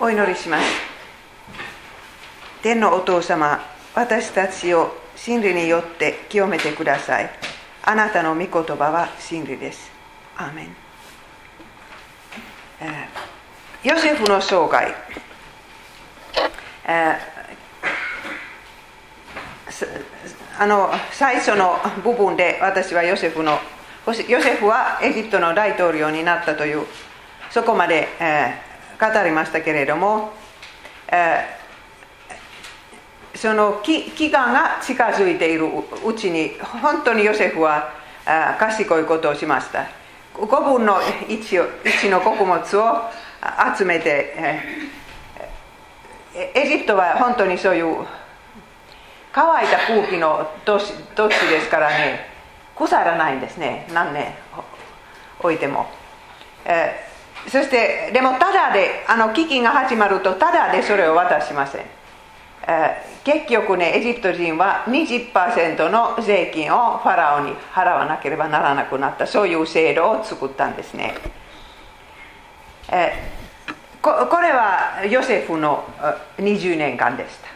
お祈りします。天のお父様私たちを真理によって清めてください。あなたの御言葉は真理です。アーメン、ヨセフの生涯、あの最初の部分で私はヨセフのヨセフはエジプトの大統領になったというそこまで、えー、語りましたけれども、えー、その期間が近づいているうちに本当にヨセフは賢いことをしました。5分の 1, 1の穀物を集めて、えー、エジプトは本当にそういう乾いた空気の土地ですからね腐らないんですね。何年置いても、えーそしてでもただであの危機が始まるとただでそれを渡しません、えー、結局ねエジプト人は20%の税金をファラオに払わなければならなくなった。そういう制度を作ったんですね、えー、ここれはヨセフの20年間でした。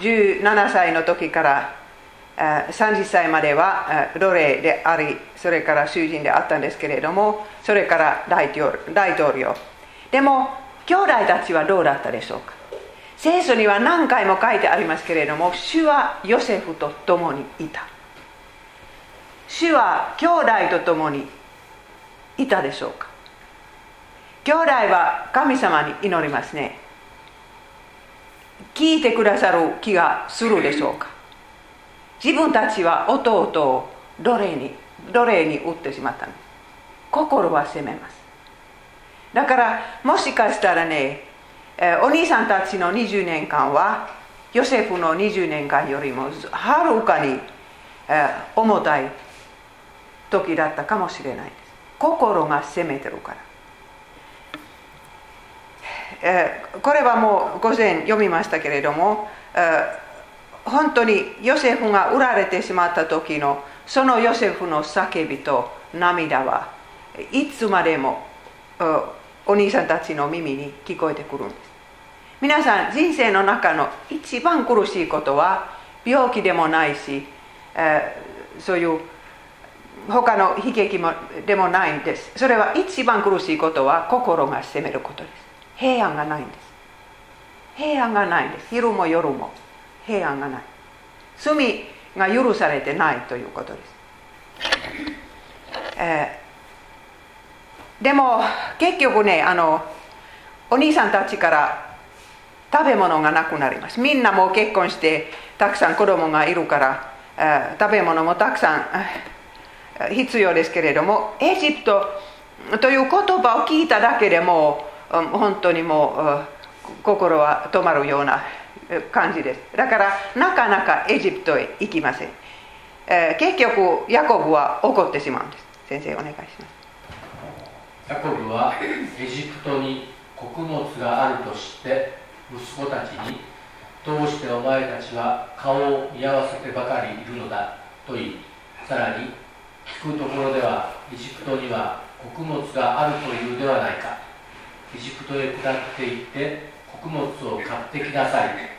17歳の時から30歳までは奴隷でありそれから囚人であったんですけれどもそれから大統領。でも兄弟たちはどうだったでしょうか？聖書には何回も書いてありますけれども主はヨセフと共にいた。主は兄弟と共にいたでしょうか？兄弟は神様に祈りますね。聞いてくださる気がするでしょうか？自分たちは弟を奴隷に奴隷に売ってしまったんです心は責めます。だからもしかしたらねお兄さんたちの20年間はヨセフの20年間よりもはるかに重たい時だったかもしれないです。心が責めてるから。これはもう午前読みましたけれども本当にヨセフが売られてしまった時のそのヨセフの叫びと涙はいつまでもお兄さんたちの耳に聞こえてくるんです。皆さん人生の中の一番苦しいことは病気でもないし、えー、そういう他の悲劇もでもないんです。それは一番苦しいことは心が責めることです。平安がないんです。平安がないんです。昼も夜も。平安がない。罪が許されてないということです、えー、でも結局ねあのお兄さんたちから食べ物がなくなります。みんなもう結婚してたくさん子供がいるから、えー、食べ物もたくさん必要ですけれどもエジプトという言葉を聞いただけでも本当にもう心は止まるような感じです。だからなかなかエジプトへ行きません、えー、結局ヤコブは怒ってしまうんです。先生お願いします。ヤコブはエジプトに穀物があるとして息子たちにどうしてお前たちは顔を見合わせてばかりいるのだと言いさらに聞くところではエジプトには穀物があるというではないか。エジプトへ下っていって穀物を買ってきなさい。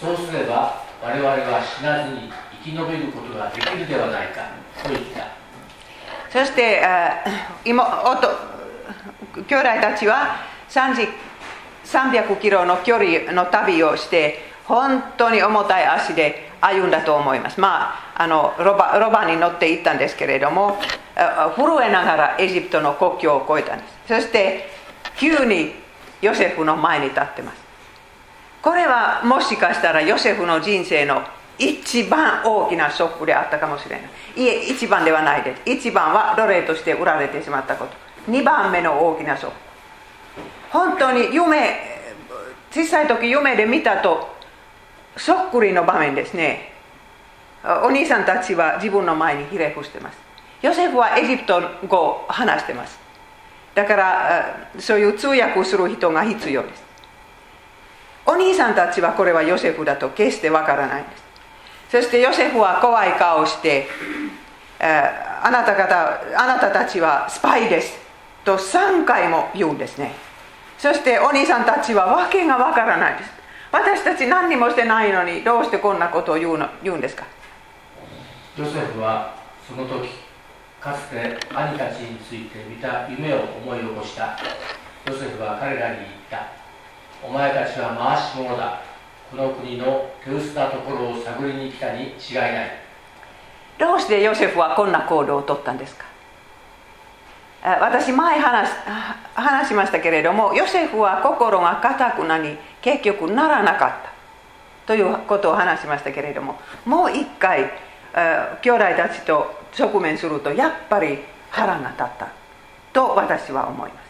そうすれば我々は死なずに生き延びることができるではないかと言った。そして妹兄弟たちは300キロの距離の旅をして本当に重たい足で歩んだと思います。まああのロバロバに乗って行ったんですけれども震えながらエジプトの国境を越えたんです。そして急にヨセフの前に立ってます。これはもしかしたらヨセフの人生の一番大きなショックであったかもしれないいえ一番ではないです。一番は奴隷として売られてしまったこと。二番目の大きなショック。本当に夢小さい時夢で見たとそっくりの場面ですね。お兄さんたちは自分の前にひれ伏してます。ヨセフはエジプト語を話してます。だからそういう通訳する人が必要です。お兄さんたちはこれはヨセフだと決してわからないです。そしてヨセフは怖い顔をして、え、あなた方あなたたちはスパイです。と3回も言うんですね。そしてお兄さんたちは訳がわからないです。私たち何にもしてないのにどうしてこんなことを言うの言うんですか？ヨセフはその時かつて兄たちについて見た夢を思い起こした。ヨセフは彼らに言った。お前たちは回し者だ。この国の手薄なところを探りに来たに違いない。どうしてヨセフはこんな行動をとったんですか？私前話話しましたけれどもヨセフは心が固くなに結局ならなかった。ということを話しましたけれどももう一回兄弟たちと直面するとやっぱり腹が立った。と私は思います。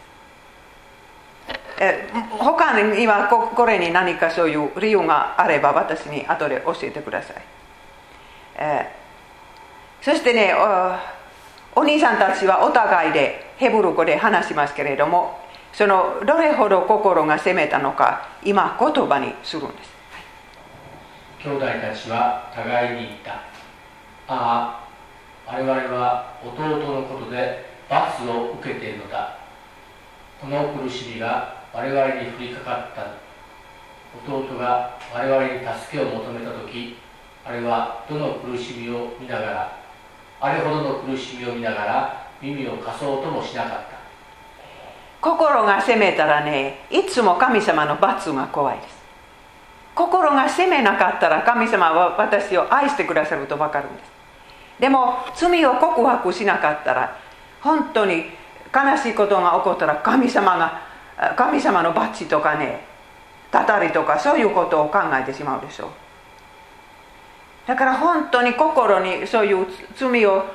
他にはこれに何かそういう理由があれば私に後で教えてくださいそしてねお兄さんたちはお互いでヘブル語で話しますけれどもそのどれほど心が責めたのか今言葉にするんです、兄弟たちは互いに言ったああ我々は弟のことで罰を受けているのだこの苦しみが我々に降りかかった弟が我々に助けを求めた時あれはどの苦しみを見ながらあれほどの苦しみを見ながら耳を貸そうともしなかった。心が責めたらねいつも神様の罰が怖いです。心が責めなかったら神様は私を愛してくださると分かるんです。でも罪を告白しなかったら本当に悲しいことが起こったら神様が神様の罰とかねたたりとかそういうことを考えてしまうでしょう。だから本当に心にそういう罪を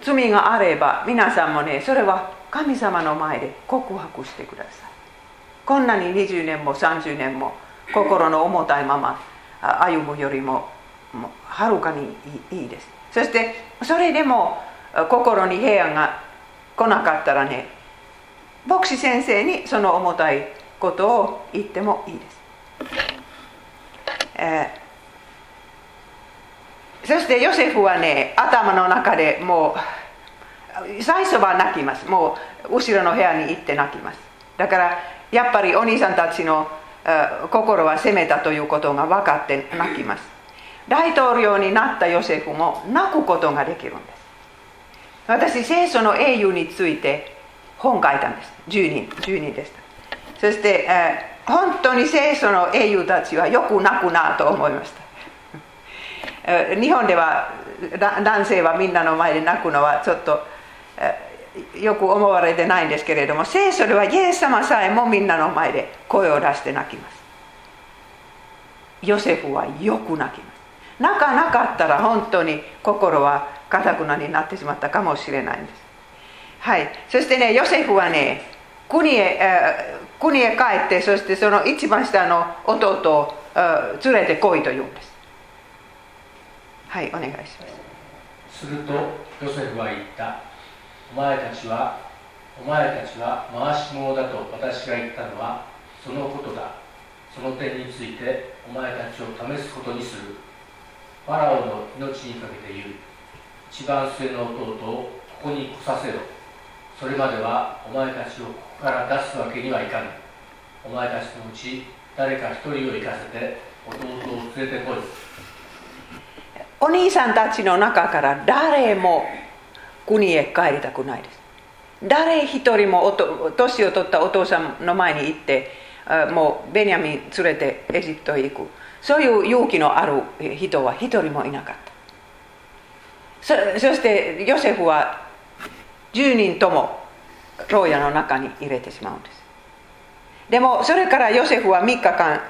罪があれば皆さんもねそれは神様の前で告白してください。こんなに20年も30年も心の重たいまま歩むよりもはるかにいいです。そしてそれでも心に平安が来なかったらね牧師先生にその重たいことを言ってもいいです、えーそしてヨセフはね頭の中でもう最初は泣きます。もう後ろの部屋に行って泣きます。だからやっぱりお兄さんたちの心は責めたということが分かって泣きます。大統領になったヨセフも泣くことができるんです。私聖書の英雄について本書いたんです。10人。10人でした。そして、えー、本当に聖書の英雄たちはよく泣くなと思いました。日本では男性はみんなの前で泣くのはちょっとよく思われてないんですけれども聖書ではイエス様さえもみんなの前で声を出して泣きます。ヨセフはよく泣きます。泣かなかったら本当に心はかたくなになってしまったかもしれないんです。はい。そしてねヨセフはね国へ国へ帰ってそしてその一番下の弟を連れてこいと言うんです。はいお願いします。するとヨセフは言った。お前たちはお前たちは回し者だと私が言ったのはそのことだ。その点についてお前たちを試すことにする。ファラオの命にかけて言う。一番末の弟をここに来させろ。それまではお前たちをここから出すわけにはいかぬ。お前たちのうち誰か一人を行かせて弟を連れてこい。お兄さんたちの中から誰も国へ帰りたくないです。誰一人も年を取ったお父さんの前に行ってもうベニヤミン連れてエジプトへ行く。そういう勇気のある人は一人もいなかった。そそしてヨセフは10人とも牢屋の中に入れてしまうんです。でもそれからヨセフは3日間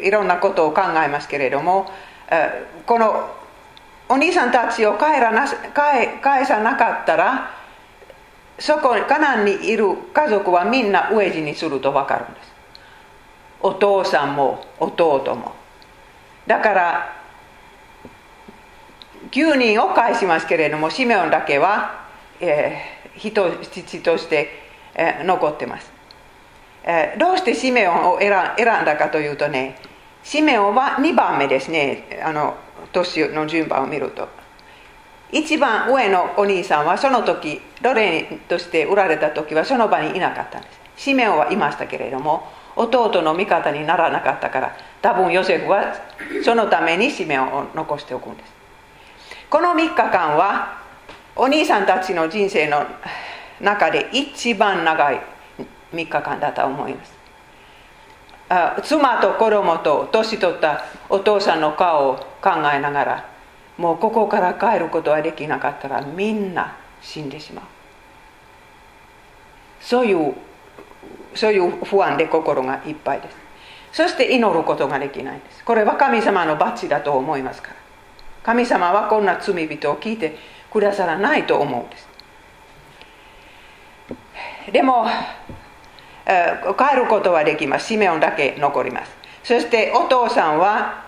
いろんなことを考えますけれどもこのお兄さんたちを帰らな帰返さなかったらそこカナンにいる家族はみんな飢え死にすると分かるんです。お父さんも弟も。だから9人を返しますけれどもシメオンだけは、え、人質として、え、残ってます、え、どうしてシメオンを選んだかというとねシメオンは2番目ですね。あの年の順番を見ると。一番上のお兄さんはその時奴隷として売られた時はその場にいなかったんです。シメオンはいましたけれども弟の味方にならなかったから多分ヨセフはそのためにシメオンを残しておくんです。この3日間はお兄さんたちの人生の中で一番長い3日間だと思います。あ妻と子供と年取ったお父さんの顔を考えながらもうここから帰ることはできなかったらみんな死んでしまう。そういうそういう不安で心がいっぱいです。そして祈ることができないんです。これは神様の罰だと思いますから。神様はこんな罪人を聞いてくださらないと思うんです。でも帰ることはできます。シメオンだけ残ります。そしてお父さんは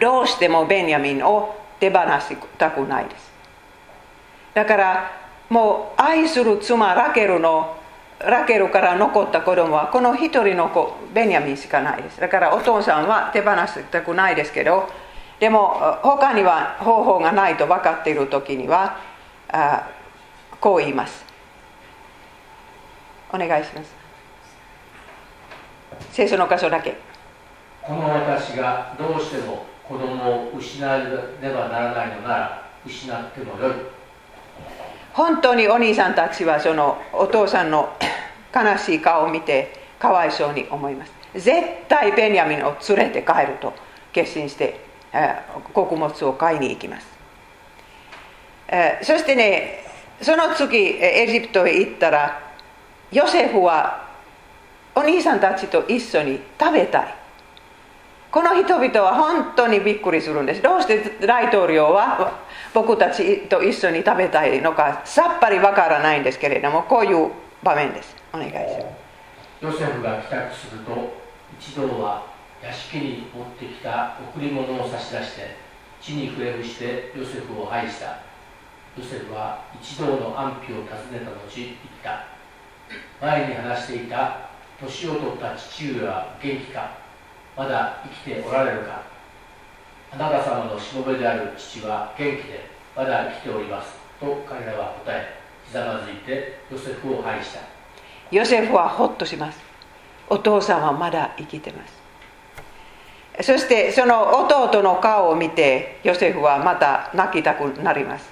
どうしてもベンヤミンを手放したくないです。だからもう愛する妻ラケルのラケルから残った子供はこの一人の子ベンヤミンしかないです。だからお父さんは手放したくないですけどでも他には方法がないと分かっている時にはあこう言います。お願いします。聖書の箇所だけ。この私がどうしても子供を失わねばならないのなら失ってもよい。本当にお兄さんたちはそのお父さんの悲しい顔を見てかわいそうに思います。絶対ベニヤミンを連れて帰ると決心して穀物を買いに行きます。そしてねその次エジプトへ行ったらヨセフはお兄さんたちと一緒に食べたい。この人々は本当にびっくりするんです。どうして大統領は僕たちと一緒に食べたいのかさっぱりわからないんですけれどもこういう場面です。お願いします。ヨセフが帰宅すると一同は屋敷に持ってきた贈り物を差し出して地に触れ伏してヨセフを拝した。ヨセフは一同の安否を尋ねた後言った。前に話していた年を取った父上は元気か？まだ生きておられるか？あなた様のしもべである父は元気でまだ生きております。と彼らは答えひざまずいてヨセフを拝した。ヨセフはほっとします。お父さんはまだ生きてます。そしてその弟の顔を見てヨセフはまた泣きたくなります。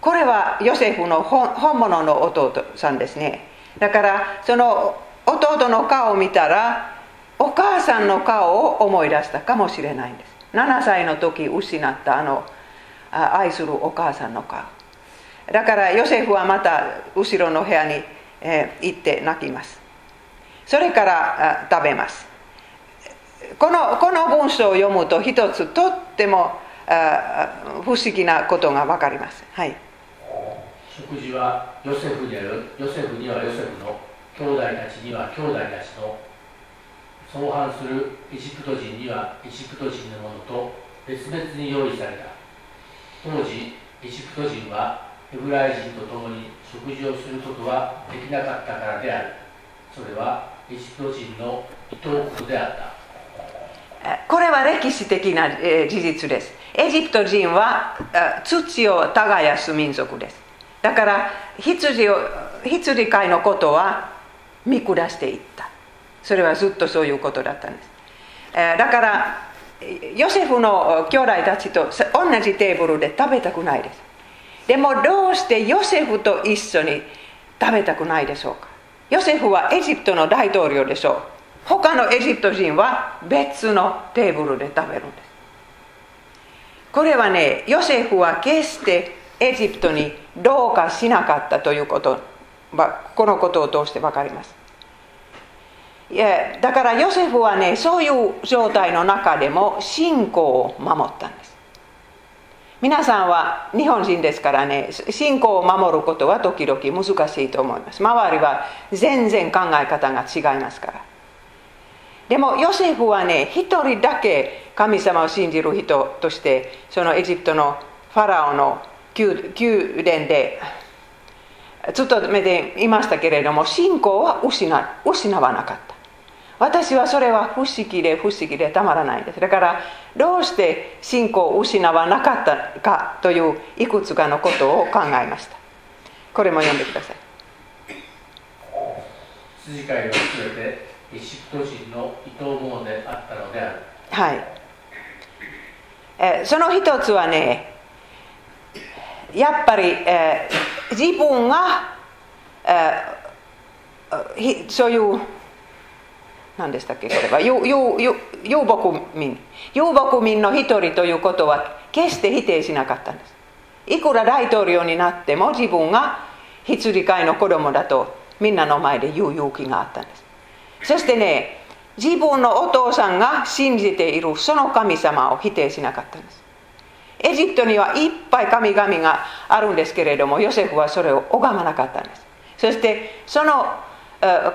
これはヨセフの本物の弟さんですね。だからその弟の顔を見たらお母さんの顔を思い出したかもしれないんです。7歳の時失ったあの愛するお母さんの顔。だからヨセフはまた後ろの部屋に、行って泣きます。それから食べます。このこの文章を読むと一つとっても不思議なことが分かります。はい。食事はヨセフにはヨセフにはヨセフの兄弟たちには兄弟たちの相反するエジプト人にはエジプト人のものと別々に用意された。当時エジプト人はヘブライ人と共に食事をすることはできなかったからである。それはエジプト人の伊藤国であった。これは歴史的な事実です。エジプト人は土を耕す民族です。だから羊を羊飼いのことは見下していった。それはずっとそういうことだったんです、だからヨセフの兄弟たちと同じテーブルで食べたくないです。でもどうしてヨセフと一緒に食べたくないでしょうか？ヨセフはエジプトの大統領でしょう。他のエジプト人は別のテーブルで食べるんです。これはねヨセフは決してエジプトにどうかしなかったということこのことを通して分かります。いやだからヨセフはねそういう状態の中でも信仰を守ったんです。皆さんは日本人ですからね信仰を守ることは時々難しいと思います。周りは全然考え方が違いますから。でもヨセフはね一人だけ神様を信じる人としてそのエジプトのファラオの宮殿でずっと目でいましたけれども信仰は失失わなかった。私はそれは不思議で不思議でたまらないです。だからどうして信仰を失わなかったかといういくつかのことを考えました。これも読んでください。す羊飼いはすべてエジプト人の伊藤者であったのである。はい、えーその一つはねやっぱり、えー自分が、えーそういう何でしたっけこれは遊遊遊遊牧民。遊牧民の一人ということは決して否定しなかったんです。いくら大統領になっても自分が羊飼いの子供だとみんなの前で言う勇気があったんです。そしてね自分のお父さんが信じているその神様を否定しなかったんです。エジプトにはいっぱい神々があるんですけれどもヨセフはそれを拝まなかったんです。そしてその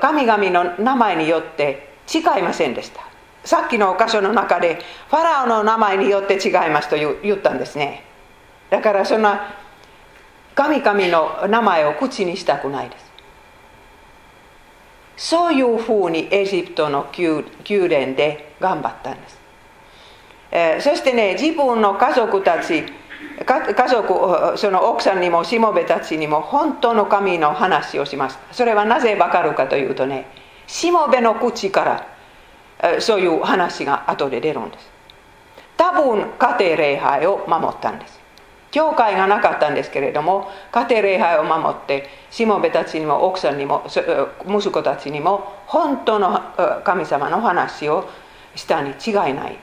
神々の名前によって違いませんでした。さっきの箇所の中でファラオの名前によって違いますと言ったんですね。だからそんな神々の名前を口にしたくないです。そういうふうにエジプトの宮殿で頑張ったんです、えーそしてね自分の家族たち家族その奥さんにもしもべたちにも本当の神の話をしました。それはなぜわかるかというとねしもべの口からえそういう話が後で出るんです。多分家庭礼拝を守ったんです。教会がなかったんですけれども家庭礼拝を守ってしもべたちにも奥さんにも息子たちにも本当の神様の話をしたに違いない。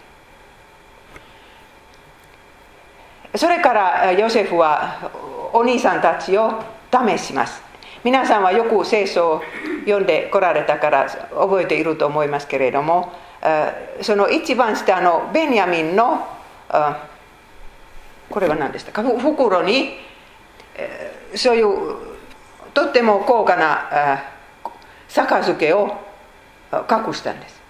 それからヨセフはお兄さんたちを試します。皆さんはよく聖書を読んでこられたから覚えていると思いますけれどもその一番下のベニヤミンのこれは何でしたか？袋にえーそういうとっても高価なあ杯を隠したんです。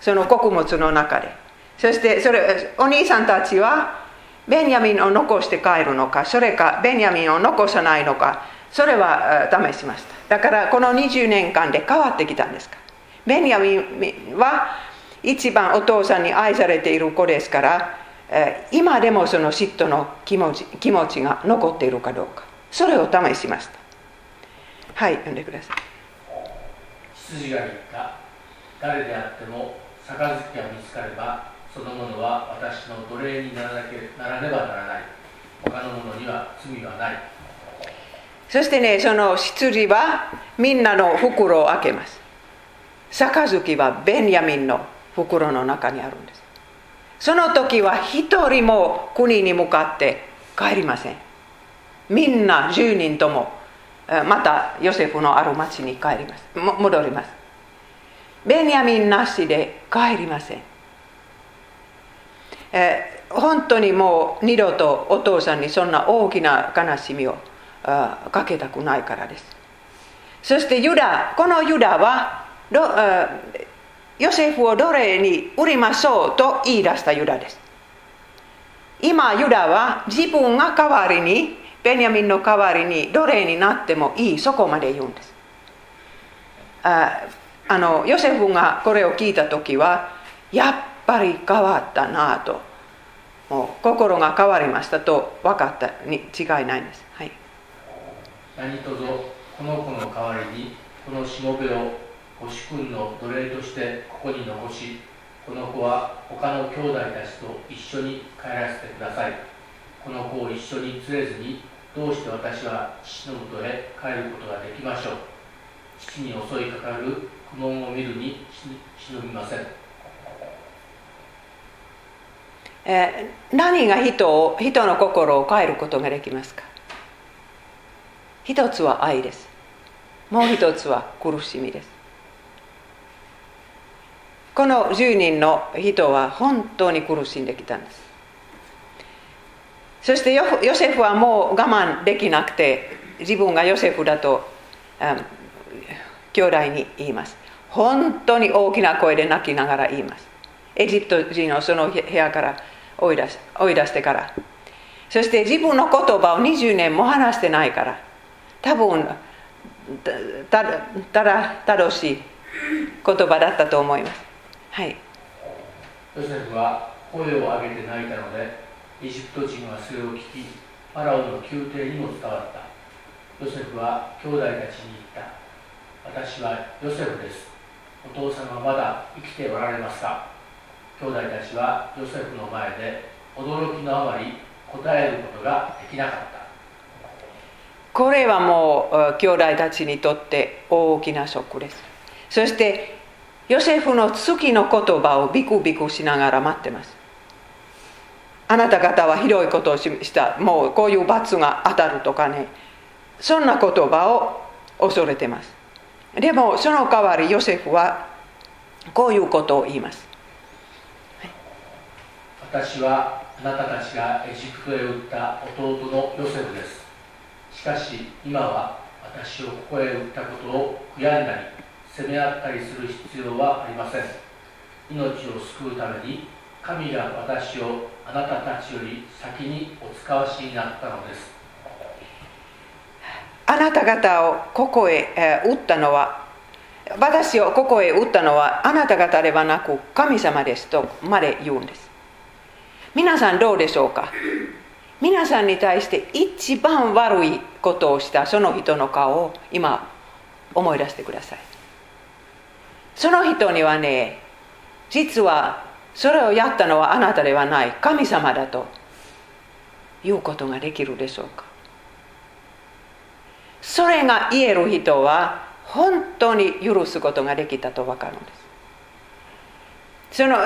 その穀物の中で。そしてそれお兄さんたちはベニヤミンを残して帰るのかそれかベニヤミンを残さないのかそれは試しました。だからこの20年間で変わってきたんですか？ベニヤミンは一番お父さんに愛されている子ですから今でもその嫉妬の気持ち気持ちが残っているかどうか。それを試しました。はい読んでください。羊が言った。誰であっても杯が見つかればそのものは私の奴隷にならなけならねばならない。他の者には罪はない。そしてねその羊はみんなの袋を開けます。杯はベンヤミンの袋の中にあるんですその時は一人も国に向かって帰りません。みんな10人ともまたヨセフのある町に帰ります。戻ります。ベニヤミンなしで帰りません。え本当にもう二度とお父さんにそんな大きな悲しみをかけたくないからです。そしてユダこのユダはヨセフを奴隷に売りましょうと言い出したユダです今ユダは自分が代わりにベニヤミンの代わりに奴隷になってもいいそこまで言うんですああのヨセフがこれを聞いた時はやっぱり変わったなともう心が変わりましたと分かったに違いないんです、はい、何とぞこの子の代わりにこのしもべをご主君の奴隷としてここに残しこの子は他の兄弟たちと一緒に帰らせてください。この子を一緒に連れずにどうして私は父のもとへ帰ることができましょう。父に襲いかかる苦悶を見るに忍びません。え何が人を人の心を変えることができますか？一つは愛です。もう一つは苦しみです。この10人の人は本当に苦しんできたんです。そしてヨセフはもう我慢できなくて自分がヨセフだと、うん兄弟に言います。本当に大きな声で泣きながら言います。エジプト人をその部屋から追い出し追い出してから。そして自分の言葉を20年も話してないから多分たたただ正しい言葉だったと思います。はい。ヨセフは声を上げて泣いたのでエジプト人はそれを聞きファラオの宮廷にも伝わった。ヨセフは兄弟たちに言った。私はヨセフです。お父様はまだ生きておられますか？兄弟たちはヨセフの前で驚きのあまり答えることができなかった。これはもう兄弟たちにとって大きなショックです。そしてヨセフの月の言葉をビクビクしながら待ってます。あなた方はひどいことをしたもうこういう罰が当たるとかね。そんな言葉を恐れてます。でもその代わりヨセフはこういうことを言います、私はあなたたちがエジプトへ売った弟のヨセフです。しかし今は私をここへ売ったことを悔やんだり。責め合ったりする必要はありません。命を救うために神が私をあなたたちより先にお使わしになったのです。あなた方をここへ、えー、打ったのは私をここへ打ったのはあなた方ではなく神様ですとまで言うんです。皆さんどうでしょうか？皆さんに対して一番悪いことをしたその人の顔を今思い出してください。その人にはね実はそれをやったのはあなたではない神様だということができるでしょうか。それが言える人は本当に許すことができたと分かるんです。その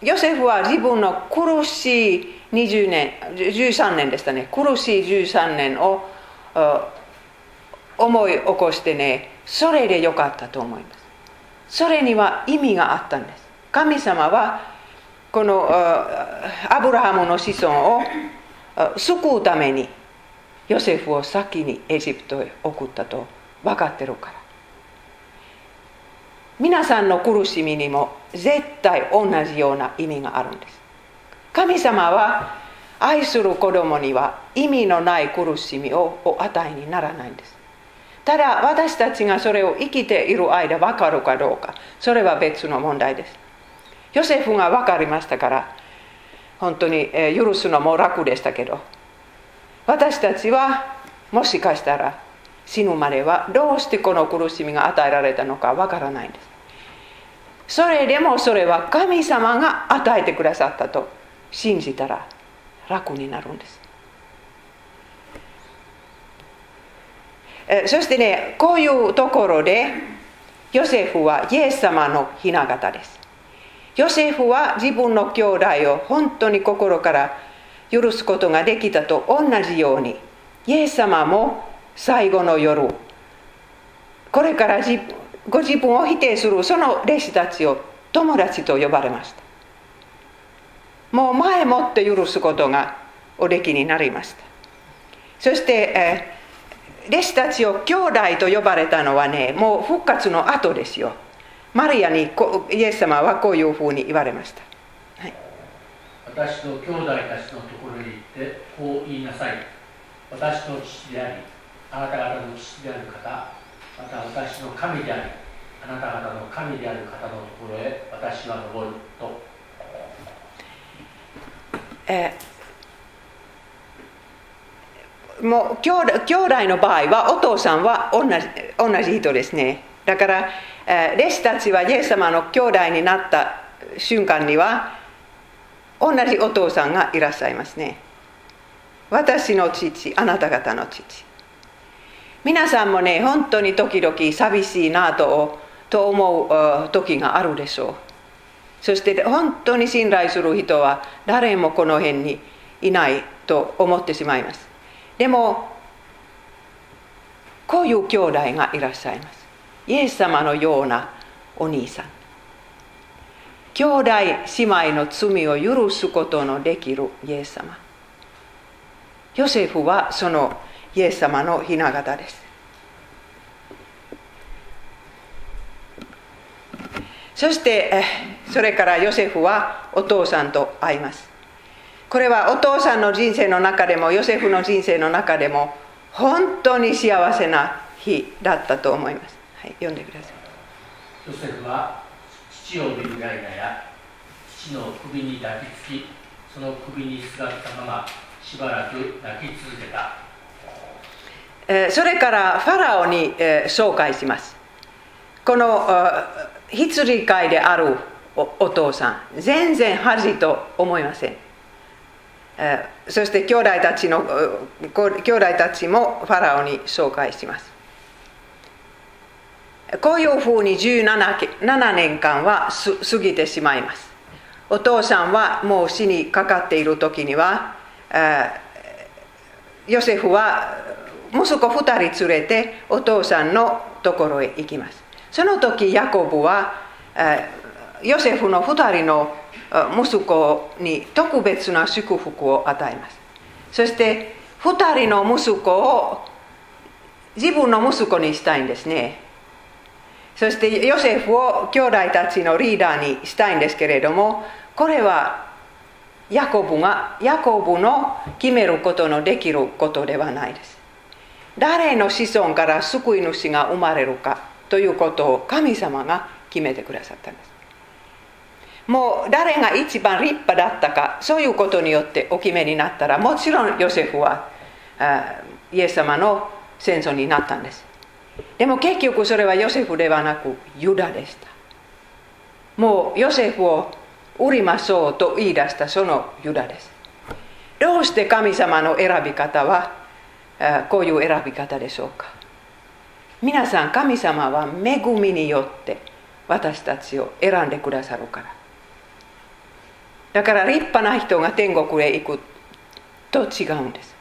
ヨセフは自分の苦しい20年13年でしたね。苦しい13年を思い起こしてねそれでよかったと思います。それには意味があったんです。神様はこのアブラハムの子孫を救うためにヨセフを先にエジプトへ送ったと分かってるから。皆さんの苦しみにも絶対同じような意味があるんです。神様は愛する子供には意味のない苦しみをお与えにならないんです。ただ私たちがそれを生きている間分かるかどうか。それは別の問題です。ヨセフが分かりましたから本当に許すのも楽でしたけど私たちはもしかしたら死ぬまではどうしてこの苦しみが与えられたのかわからないんです。それでもそれは神様が与えてくださったと信じたら楽になるんです。そしてねこういうところでヨセフはイエス様の雛形です。ヨセフは自分の兄弟を本当に心から許すことができたと同じようにイエス様も最後の夜これからご自分を否定するその弟子たちを友達と呼ばれました。もう前もって許すことがおできになりました。そして、え、弟子たちを兄弟と呼ばれたのはねもう復活の後ですよ。マリアにイエス様はこういうふうに言われました。私の兄弟たちのところに行ってこう言いなさい。私の父でありあなた方の父である方また私の神でありあなた方の神である方のところへ私は登ると、えー、もう兄弟の場合はお父さんは同じ同じ人ですね。だから、えー、弟子たちはイエス様の兄弟になった瞬間には同じお父さんがいらっしゃいますね。私の父あなた方の父。皆さんもね本当に時々寂しいなとと思う時があるでしょう。そして本当に信頼する人は誰もこの辺にいないと思ってしまいます。でもこういう兄弟がいらっしゃいます。イエス様のようなお兄さん。兄弟姉妹の罪を許すことのできるイエス様。ヨセフはそのイエス様の雛形です。そしてそれからヨセフはお父さんと会います。これはお父さんの人生の中でもヨセフの人生の中でも本当に幸せな日だったと思います、はい、読んでください。ヨセフは父を見るやいなや父の首に抱きつきその首に座ったまましばらく泣き続けた、えそれからファラオに、え紹介します。この羊飼いであるお父さん全然恥と思いませんそして兄弟たちの兄弟たちもファラオに紹介します。こういうふうに17年間は過ぎてしまいます。お父さんはもう死にかかっている時にはヨセフは息子2人連れてお父さんのところへ行きます。その時ヤコブはヨセフの2人の息子に特別な祝福を与えます。そして2人の息子を自分の息子にしたいんですね。そしてヨセフを兄弟たちのリーダーにしたいんですけれどもこれはヤコブがヤコブの決めることのできることではないです。誰の子孫から救い主が生まれるかということを神様が決めてくださったんです。もう誰が一番立派だったかそういうことによってお決めになったらもちろんヨセフはイエス様の戦争になったんです。でも結局それはヨセフではなくユダでした。もうヨセフを売りましょうと言い出したそのユダです。どうして神様の選び方はこういう選び方でしょうか。皆さん神様は恵みによって私たちを選んでくださるから。だから立派な人が天国へ行くと違うんです。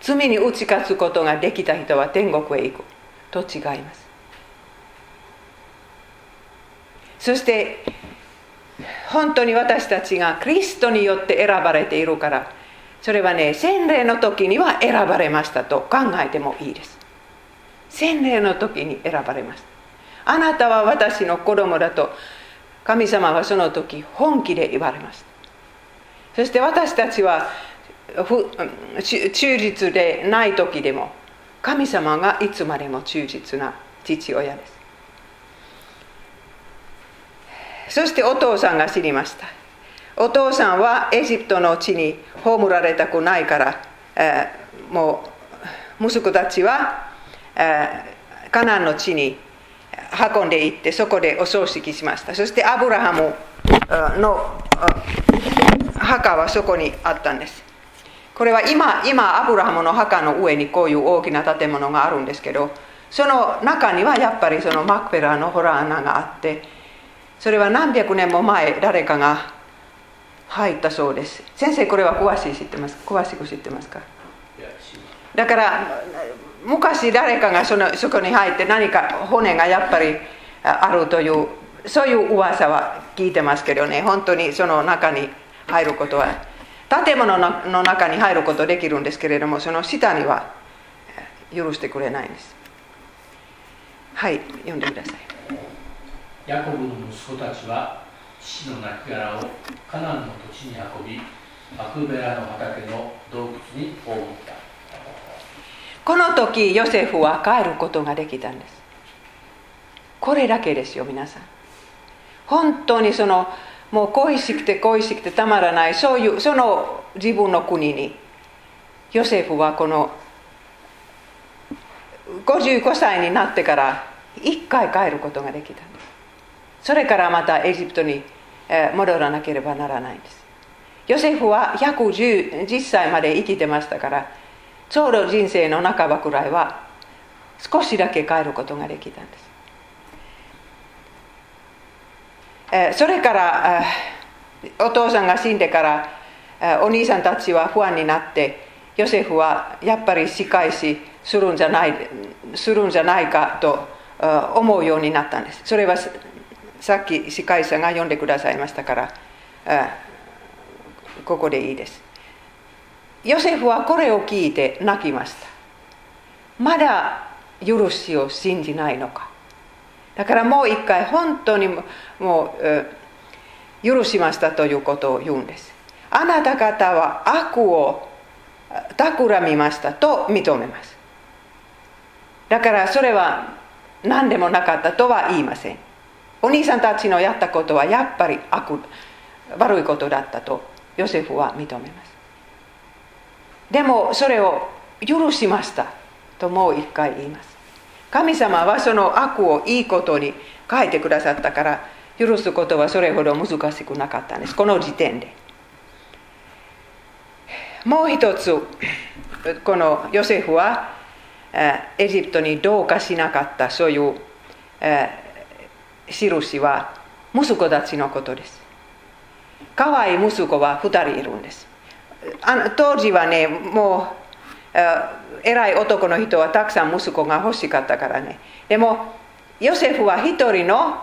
罪に打ち勝つことができた人は天国へ行くと違います。そして本当に私たちがクリストによって選ばれているからそれはね洗礼の時には選ばれましたと考えてもいいです。洗礼の時に選ばれました。あなたは私の子供だと神様はその時本気で言われました。そして私たちは忠実でない時でも神様がいつまでも忠実な父親です。そしてお父さんが知りました。お父さんはエジプトの地に葬られたくないから、えー、もう息子たちは、えー、カナンの地に運んでいってそこでお葬式しました。そしてアブラハムの墓はそこにあったんです。これは今今アブラハムの墓の上にこういう大きな建物があるんですけどその中にはやっぱりそのマクペラのホラー穴があってそれは何百年も前誰かが入ったそうです。先生これは詳しい知ってます詳しく知ってますか？だから昔誰かがそのそこに入って何か骨がやっぱりあるというそういう噂は聞いてますけどね本当にその中に入ることは建物の中に入ることできるんですけれどもその下には許してくれないんですはい読んでくださいヤコブの息子たちは父の亡骸をカナンの土地に運びマクベラの畑の洞窟に葬ったこの時ヨセフは帰ることができたんです。これだけですよ皆さん。本当にそのもう恋しくて恋しくてたまらないそういうその自分の国にヨセフはこの55歳になってから1回帰ることができたんです。それからまたエジプトに戻らなければならないんです。ヨセフは110歳まで生きてましたからちょうど人生の半ばくらいは少しだけ帰ることができたんです。えそれからお父さんが死んでからお兄さんたちは不安になってヨセフはやっぱり仕返しするんじゃないするんじゃないかと思うようになったんです。それはさっき司会者が読んでくださいましたからここでいいです。ヨセフはこれを聞いて泣きました。まだ許しを信じないのか。だからもう一回本当にもう許しましたということを言うんです。あなた方は悪を企みましたと認めます。だからそれは何でもなかったとは言いません。お兄さんたちのやったことはやっぱり悪悪いことだったとヨセフは認めます。でもそれを許しました。ともう一回言います。神様はその悪をいいことに変えてくださったから許すことはそれほど難しくなかったんです。この時点で。もう一つこのヨセフはエジプトにどうかしなかった。そういう印は息子たちのことです。可愛い息子は2人いるんです。あの当時はねもう偉い男の人はたくさん息子が欲しかったからねでもヨセフは一人の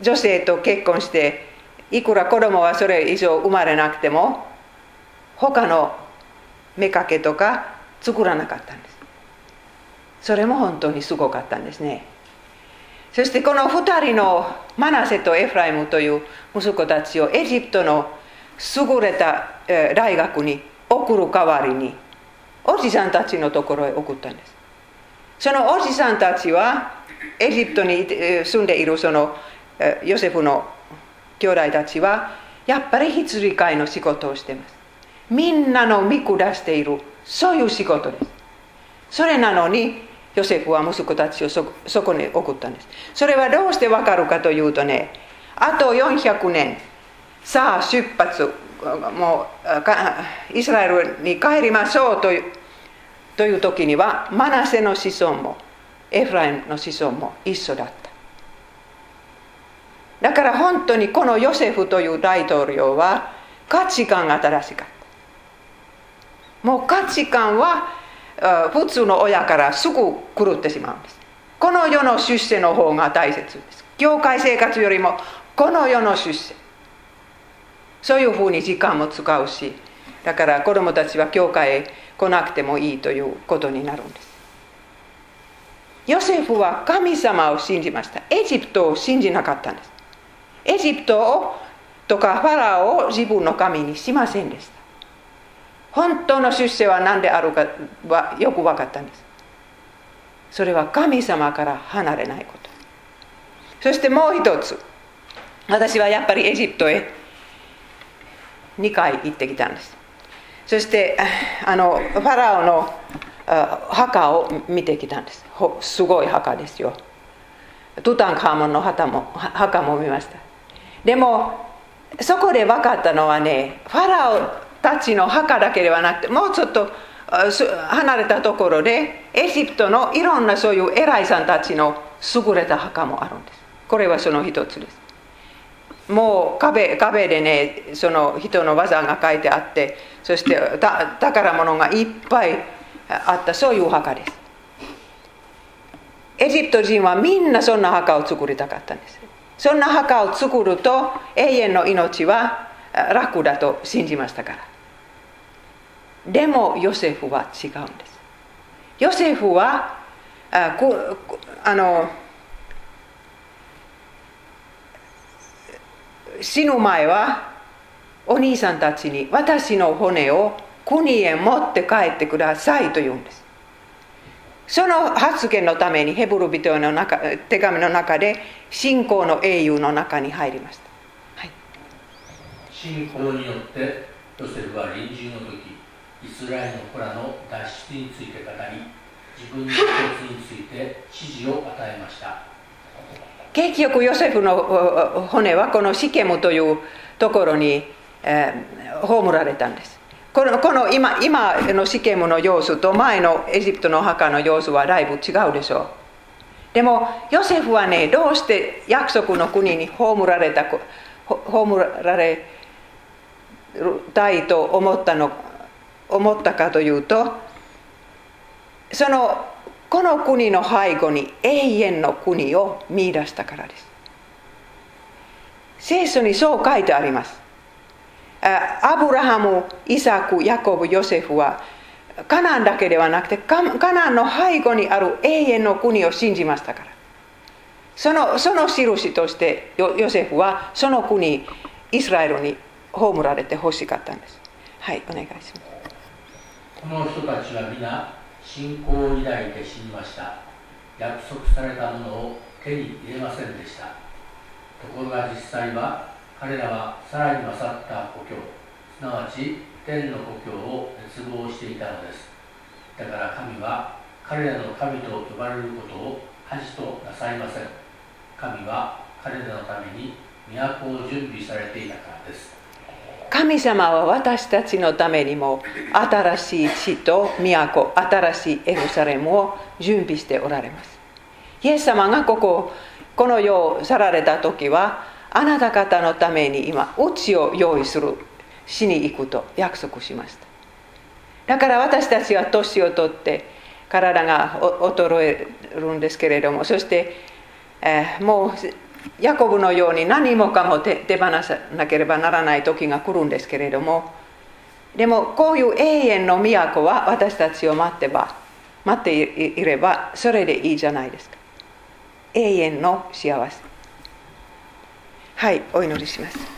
女性と結婚していくら子供はそれ以上生まれなくても他の妾とか作らなかったんですそれも本当にすごかったんですねそしてこの2人のマナセとエフライムという息子たちをエジプトの優れた大学に送る代わりにおじさんたちのところへ送ったんですそのおじさんたちはエジプトに住んでいるそのヨセフの兄弟たちはやっぱり羊飼いの仕事をしてますみんなの見下しているそういう仕事ですそれなのにヨセフは息子たちをそこに送ったんですそれはどうしてわかるかというとねあと400年さあ出発もうイスラエルに帰りましょうというという時にはマナセの子孫もエフライムの子孫も一緒だっただから本当にこのヨセフという大統領は価値観が正しかったもう価値観は普通の親からすぐ狂ってしまうんですこの世の出世の方が大切です教会生活よりもこの世の出世そういうふうに時間も使うしだから子供たちは教会へ来なくてもいいということになるんです。ヨセフは神様を信じました。エジプトを信じなかったんです。エジプトをとかファラオを自分の神にしませんでした。本当の出世は何であるかはよく分かったんです。それは神様から離れないこと。そしてもう一つ。私はやっぱりエジプトへ2回行ってきたんです。そしてあのファラオの墓を見てきたんです。すごい墓ですよ。トゥタンカーモンの墓も墓も見ました。でもそこで分かったのはねファラオたちの墓だけではなくてもうちょっと離れたところでエジプトのいろんなそういう偉いさんたちの優れた墓もあるんです。これはその一つです。もう壁壁でねその人の技が書いてあってそして 宝物がいっぱいあった。そういう墓です。エジプト人はみんなそんな墓を作りたかったんです。そんな墓を作ると永遠の命は楽だと信じましたから。でもヨセフは違うんです。ヨセフはああの死ぬ前はお兄さんたちに私の骨を国へ持って帰ってくださいと言うんです。その発言のためにヘブル人の中手紙の中で信仰の英雄の中に入りました、はい、信仰によってヨセフは臨終の時イスラエルの子らの脱出について語り自分の一つについて指示を与えました結局ヨセフの骨はこのシケムというところに、えー、葬られたんです。このこの今今のシケムの様子と前のエジプトの墓の様子はだいぶ違うでしょう。でもヨセフはねどうして約束の国に葬られた葬られたいと思ったの思ったかというとそのこの国の背後に永遠の国を見出したからです。聖書にそう書いてあります。アブラハム、イサク、ヤコブ、ヨセフはカナンだけではなくてカナンの背後にある永遠の国を信じましたから。そのその印としてヨセフはその国イスラエルに葬られてほしかったんです。はいお願いします。この人たちは皆信仰を抱いて死にました。約束されたものを手に入れませんでした。ところが実際は彼らはさらに勝った故郷すなわち天の故郷を熱望していたのです。だから神は彼らの神と呼ばれることを恥となさいません。神は彼らのために都を準備されていたからです。神様は私たちのためにも新しい地と都新しいエルサレムを準備しておられます。イエス様がこここの世を去られた時はあなた方のために今うちを用意するしに行くと約束しました。だから私たちは年を取って体が衰えるんですけれどもそして、えー、もうヤコブのように何もかも手放さなければならない時が来るんですけれども。でもこういう永遠の都は私たちを待ってば待っていればそれでいいじゃないですか。永遠の幸せ。はいお祈りします。